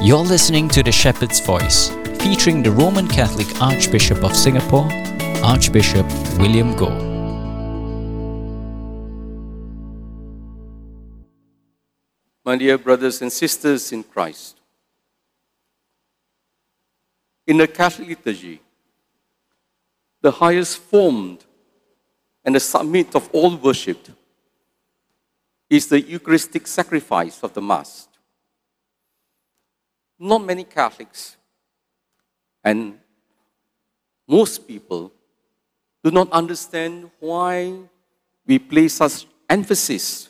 You're listening to The Shepherd's Voice, featuring the Roman Catholic Archbishop of Singapore, Archbishop William Goh. My dear brothers and sisters in Christ, in the Catholic liturgy, the highest formed and the summit of all worship is the Eucharistic sacrifice of the Mass not many Catholics and most people do not understand why we place such emphasis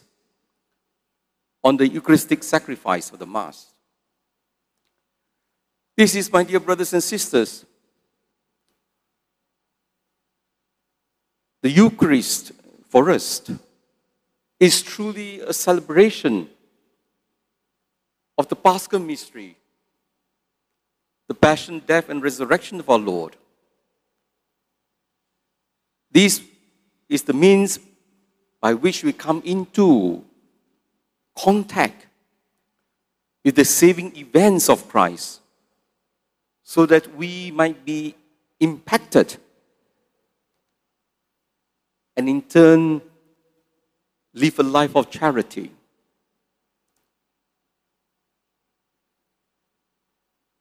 on the Eucharistic sacrifice of the Mass. This is, my dear brothers and sisters, the Eucharist for us is truly a celebration of the Paschal mystery the passion, death, and resurrection of our Lord. This is the means by which we come into contact with the saving events of Christ so that we might be impacted and in turn live a life of charity.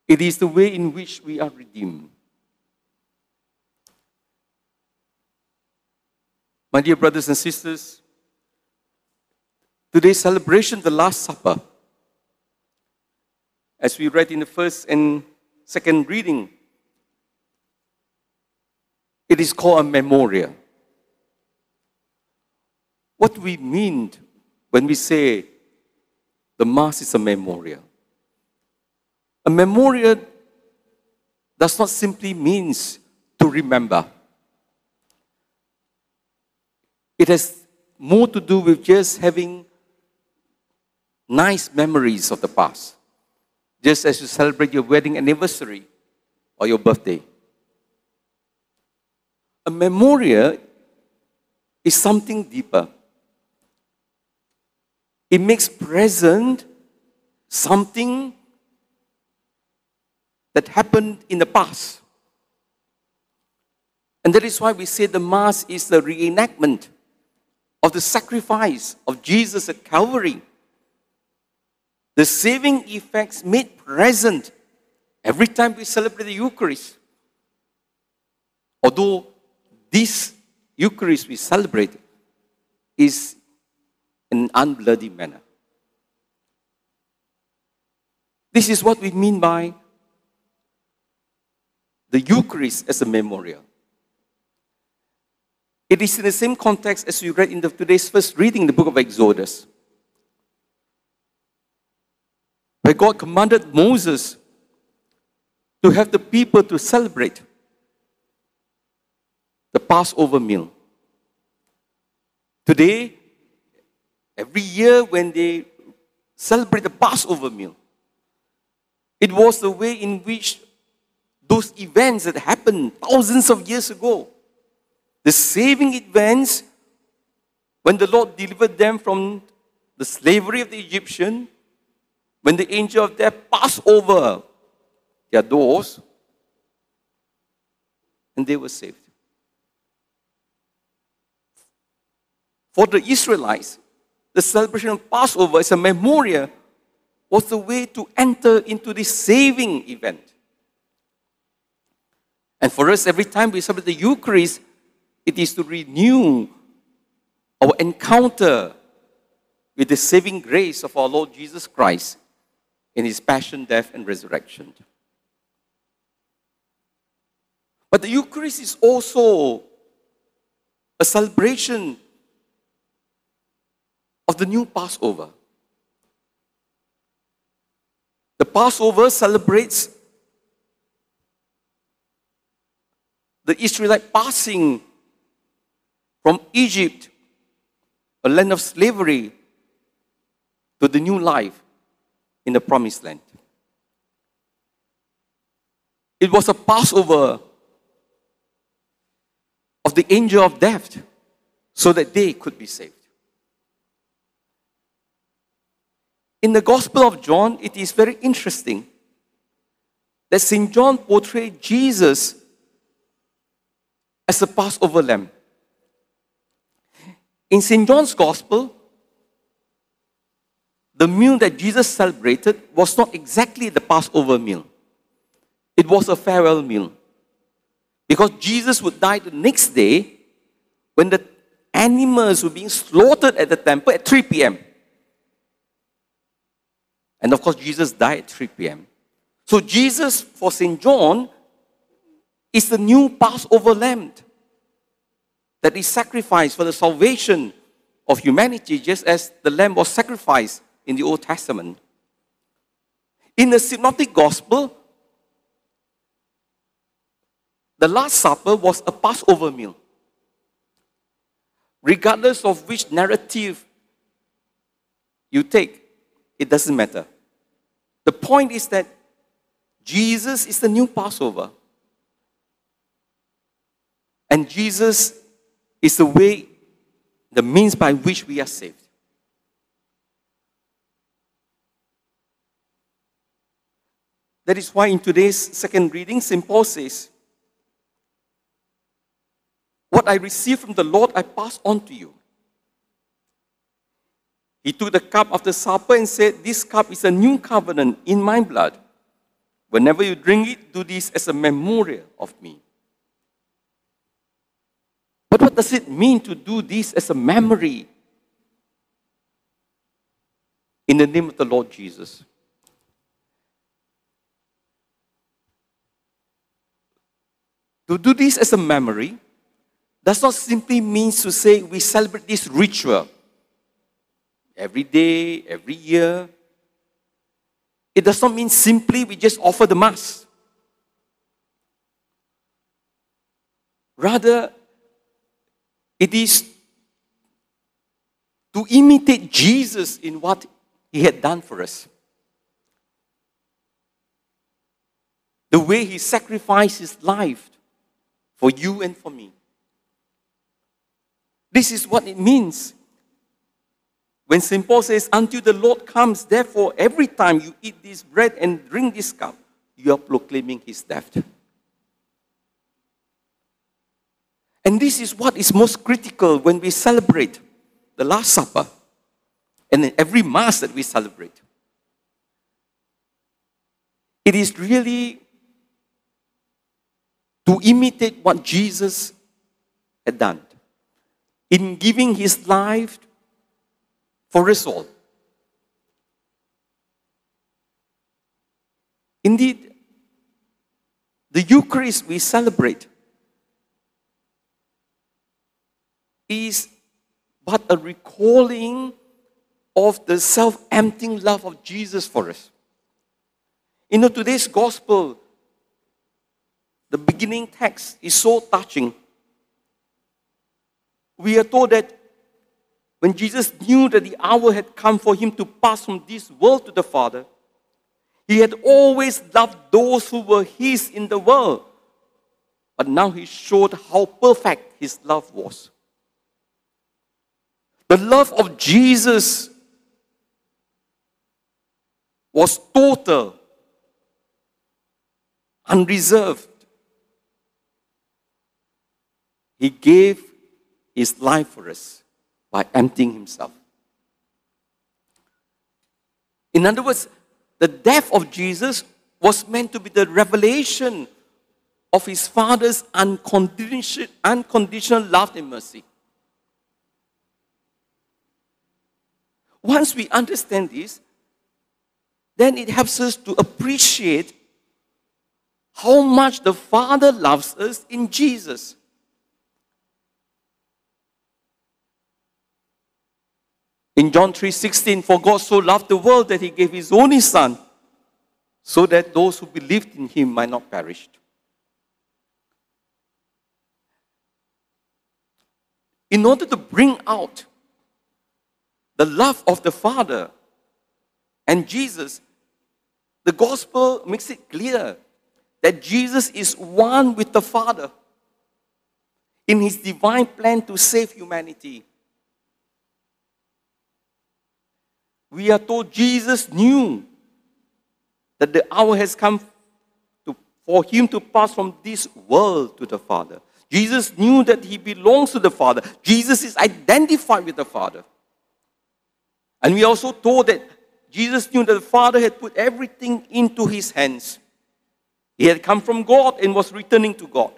It is the way in which we are redeemed. My dear brothers and sisters, today's celebration, the Last Supper, as we read in the first and second reading, it is called a memorial. What we mean when we say the Mass is a memorial? A memorial does not simply means to remember. It has more to do with just having nice memories of the past. Just as you celebrate your wedding anniversary or your birthday. A memorial is something deeper. It makes present something that happened in the past. And that is why we say the Mass is the reenactment of the sacrifice of Jesus at Calvary. The saving effects made present every time we celebrate the Eucharist. Although this Eucharist we celebrate is in an unbloody manner. This is what we mean by the Eucharist as a memorial. It is in the same context as we read in the, today's first reading the book of Exodus, where God commanded Moses to have the people to celebrate the Passover meal. Today, every year when they celebrate the Passover meal, it was the way in which those events that happened thousands of years ago. The saving events when the Lord delivered them from the slavery of the Egyptian, when the angel of death passed over their doors, and they were saved. For the Israelites, the celebration of Passover as a memorial was the way to enter into this saving event. And for us, every time we celebrate the Eucharist, it is to renew our encounter with the saving grace of our Lord Jesus Christ in his passion, death, and resurrection. But the Eucharist is also a celebration of the new Passover. The Passover celebrates the Israelite passing from Egypt, a land of slavery, to the new life in the promised land. It was a Passover of the angel of death so that they could be saved. In the Gospel of John, it is very interesting that St. John portrayed Jesus as a Passover lamb. In St. John's Gospel, the meal that Jesus celebrated was not exactly the Passover meal, it was a farewell meal. Because Jesus would die the next day when the animals were being slaughtered at the temple at 3 p.m. And of course, Jesus died at 3 p.m. So, Jesus for St. John is the new Passover lamb that is sacrificed for the salvation of humanity, just as the lamb was sacrificed in the Old Testament. In the Synoptic Gospel, the Last Supper was a Passover meal. Regardless of which narrative you take, it doesn't matter. The point is that Jesus is the new Passover. Jesus is the way, the means by which we are saved. That is why in today's second reading, St. Paul says, What I received from the Lord, I pass on to you. He took the cup after supper and said, This cup is a new covenant in my blood. Whenever you drink it, do this as a memorial of me. But what does it mean to do this as a memory in the name of the Lord Jesus? To do this as a memory does not simply mean to say we celebrate this ritual every day, every year. It does not mean simply we just offer the Mass. Rather, it is to imitate Jesus in what he had done for us. The way he sacrificed his life for you and for me. This is what it means. When St. Paul says, Until the Lord comes, therefore, every time you eat this bread and drink this cup, you are proclaiming his death. And this is what is most critical when we celebrate the Last Supper and in every Mass that we celebrate. It is really to imitate what Jesus had done in giving his life for us all. Indeed, the Eucharist we celebrate is but a recalling of the self emptying love of Jesus for us. You know, today's gospel the beginning text is so touching. We are told that when Jesus knew that the hour had come for him to pass from this world to the Father, he had always loved those who were his in the world. But now he showed how perfect his love was. The love of Jesus was total, unreserved, He gave his life for us by emptying himself. In other words, the death of Jesus was meant to be the revelation of his Father's unconditional, unconditional love and mercy. Once we understand this, then it helps us to appreciate how much the Father loves us in Jesus. In John 3:16, for God so loved the world that he gave his only son so that those who believed in him might not perish. In order to bring out the love of the Father and Jesus, the gospel makes it clear that Jesus is one with the Father in his divine plan to save humanity. we are told Jesus knew that the hour has come for him to pass from this world to the Father. Jesus knew that he belongs to the Father. Jesus is identified with the Father. And we also told that Jesus knew that the Father had put everything into his hands. He had come from God and was returning to God.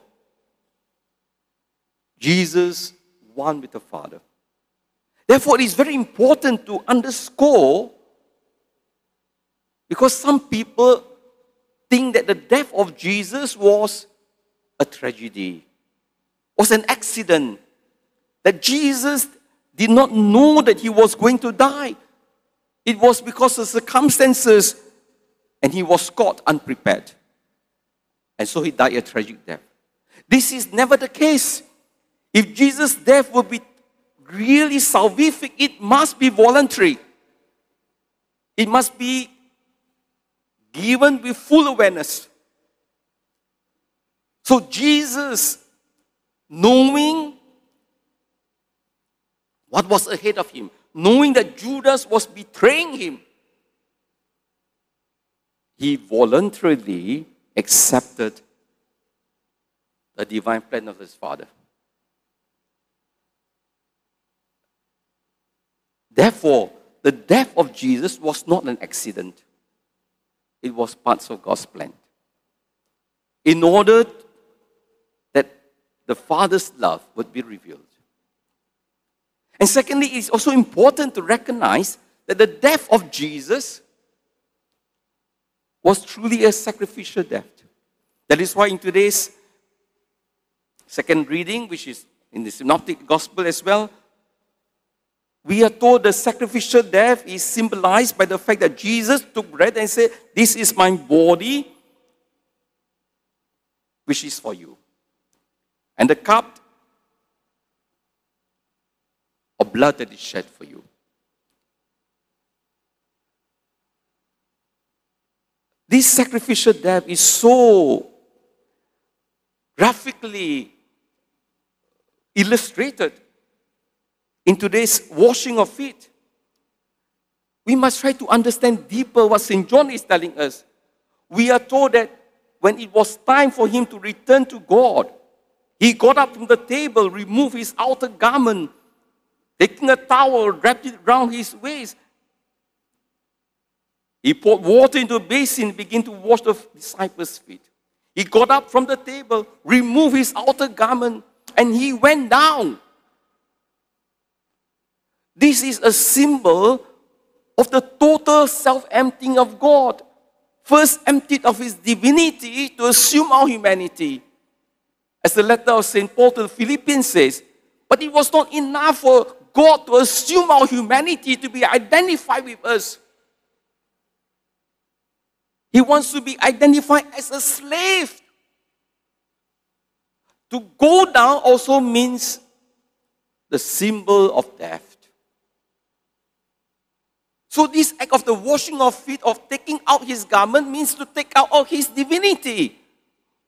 Jesus one with the Father. Therefore, it is very important to underscore because some people think that the death of Jesus was a tragedy, was an accident, that Jesus did not know that he was going to die. It was because of circumstances and he was caught unprepared. And so he died a tragic death. This is never the case. If Jesus' death will be really salvific, it must be voluntary. It must be given with full awareness. So Jesus, knowing what was ahead of him, knowing that Judas was betraying him, he voluntarily accepted the divine plan of his father. Therefore, the death of Jesus was not an accident, it was part of God's plan. In order that the Father's love would be revealed. And secondly, it's also important to recognize that the death of Jesus was truly a sacrificial death. That is why in today's second reading, which is in the Synoptic Gospel as well, we are told the sacrificial death is symbolized by the fact that Jesus took bread and said, This is my body, which is for you. And the cup of blood that is shed for you. This sacrificial death is so graphically illustrated in today's washing of feet. We must try to understand deeper what St. John is telling us. We are told that when it was time for him to return to God, he got up from the table, removed his outer garment, taking a towel, wrapped it around his waist. He poured water into a basin, began to wash the disciples' feet. He got up from the table, removed his outer garment, and he went down this is a symbol of the total self emptying of God. First emptied of his divinity to assume our humanity. As the letter of St. Paul to the Philippians says, but it was not enough for God to assume our humanity to be identified with us. He wants to be identified as a slave. To go down also means the symbol of death. So, this act of the washing of feet, of taking out his garment, means to take out of his divinity,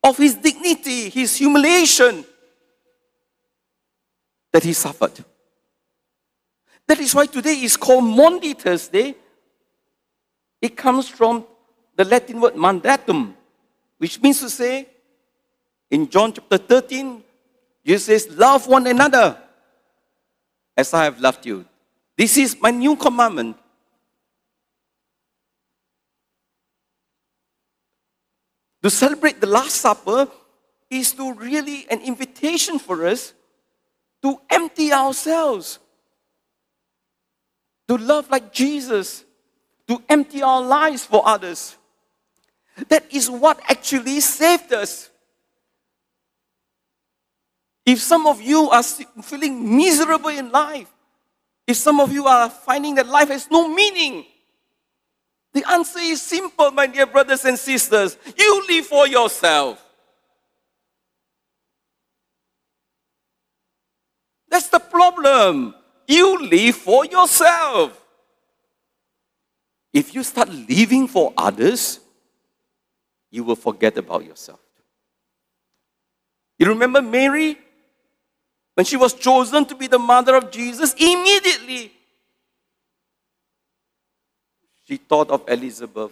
of his dignity, his humiliation that he suffered. That is why today is called Maundy Thursday. It comes from the Latin word mandatum, which means to say, in John chapter 13, Jesus says, Love one another as I have loved you. This is my new commandment To celebrate the Last Supper is to really an invitation for us to empty ourselves, to love like Jesus, to empty our lives for others. That is what actually saved us. If some of you are feeling miserable in life, if some of you are finding that life has no meaning, the answer is simple, my dear brothers and sisters. You live for yourself. That's the problem. You live for yourself. If you start living for others, you will forget about yourself. You remember Mary? When she was chosen to be the mother of Jesus, immediately she thought of Elizabeth.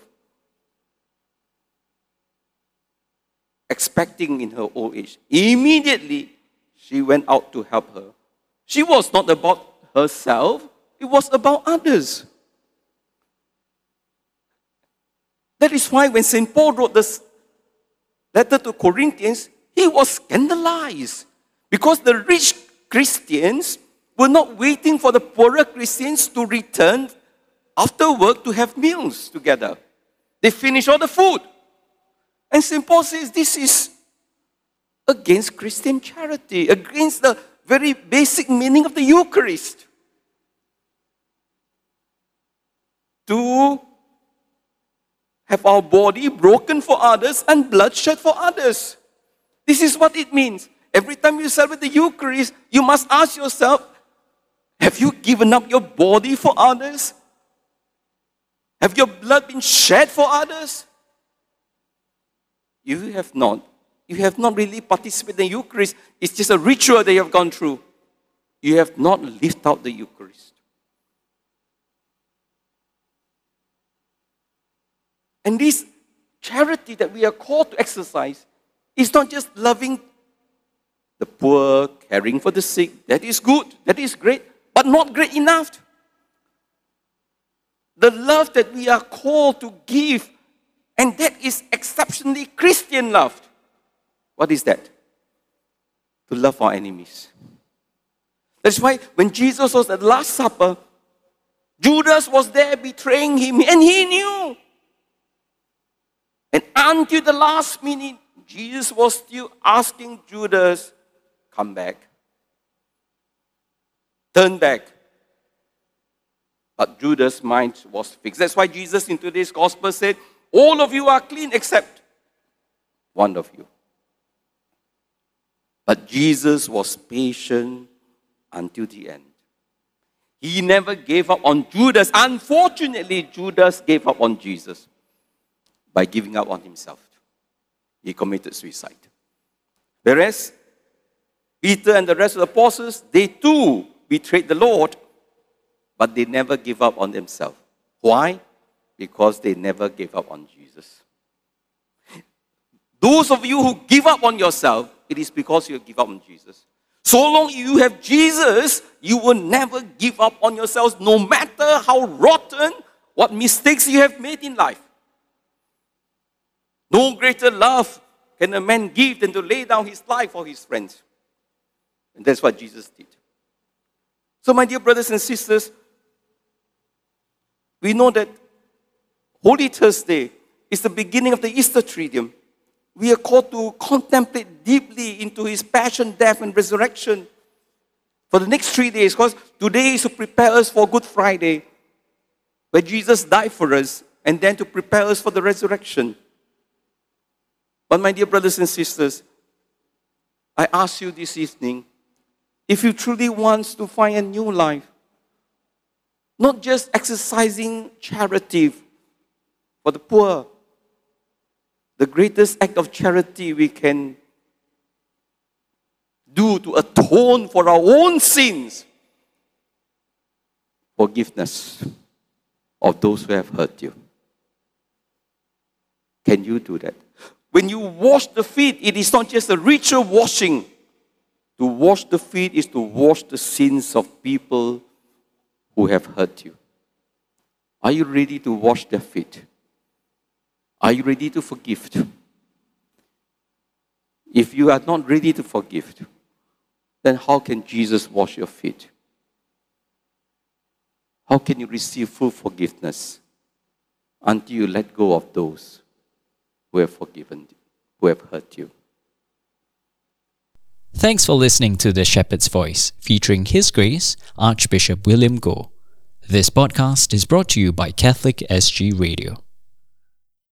expecting in her old age. Immediately, she went out to help her. She was not about herself, it was about others. That is why when St. Paul wrote this letter to Corinthians, he was scandalized because the rich Christians were not waiting for the poorer Christians to return after work to have meals together. They finish all the food. And St. Paul says this is against Christian charity, against the very basic meaning of the Eucharist. To have our body broken for others and blood shed for others. This is what it means. Every time you celebrate the Eucharist, you must ask yourself Have you given up your body for others? Have your blood been shed for others? You have not. You have not really participated in the Eucharist. It's just a ritual that you have gone through. You have not lived out the Eucharist. And this charity that we are called to exercise is not just loving the poor, caring for the sick. That is good, that is great, but not great enough. The love that we are called to give, and that is exceptionally Christian love. What is that? To love our enemies. That's why when Jesus was at the Last Supper, Judas was there betraying him, and he knew. And until the last minute, Jesus was still asking Judas, Come back. Turn back. But Judas' mind was fixed. That's why Jesus in today's gospel said, All of you are clean except one of you. But Jesus was patient until the end. He never gave up on Judas. Unfortunately, Judas gave up on Jesus by giving up on himself. He committed suicide. Whereas Peter and the rest of the apostles, they too betrayed the Lord, but they never give up on themselves. Why? Because they never gave up on Jesus. Those of you who give up on yourself, it is because you give up on Jesus. So long you have Jesus, you will never give up on yourselves, no matter how rotten, what mistakes you have made in life. No greater love can a man give than to lay down his life for his friends. And that's what Jesus did. So, my dear brothers and sisters, we know that Holy Thursday is the beginning of the Easter Triduum. We are called to contemplate deeply into his passion, death, and resurrection for the next three days, because today is to prepare us for Good Friday, where Jesus died for us, and then to prepare us for the resurrection. But, my dear brothers and sisters, I ask you this evening if you truly want to find a new life, not just exercising charity for the poor, the greatest act of charity we can do to atone for our own sins forgiveness of those who have hurt you. Can you do that? When you wash the feet, it is not just a ritual washing to wash the feet is to wash the sins of people who have hurt you. Are you ready to wash their feet? Are you ready to forgive? If you are not ready to forgive, then how can Jesus wash your feet? How can you receive full forgiveness until you let go of those who have forgiven you, who have hurt you? Thanks for listening to The Shepherd's Voice, featuring His Grace, Archbishop William Goh. This podcast is brought to you by Catholic SG Radio.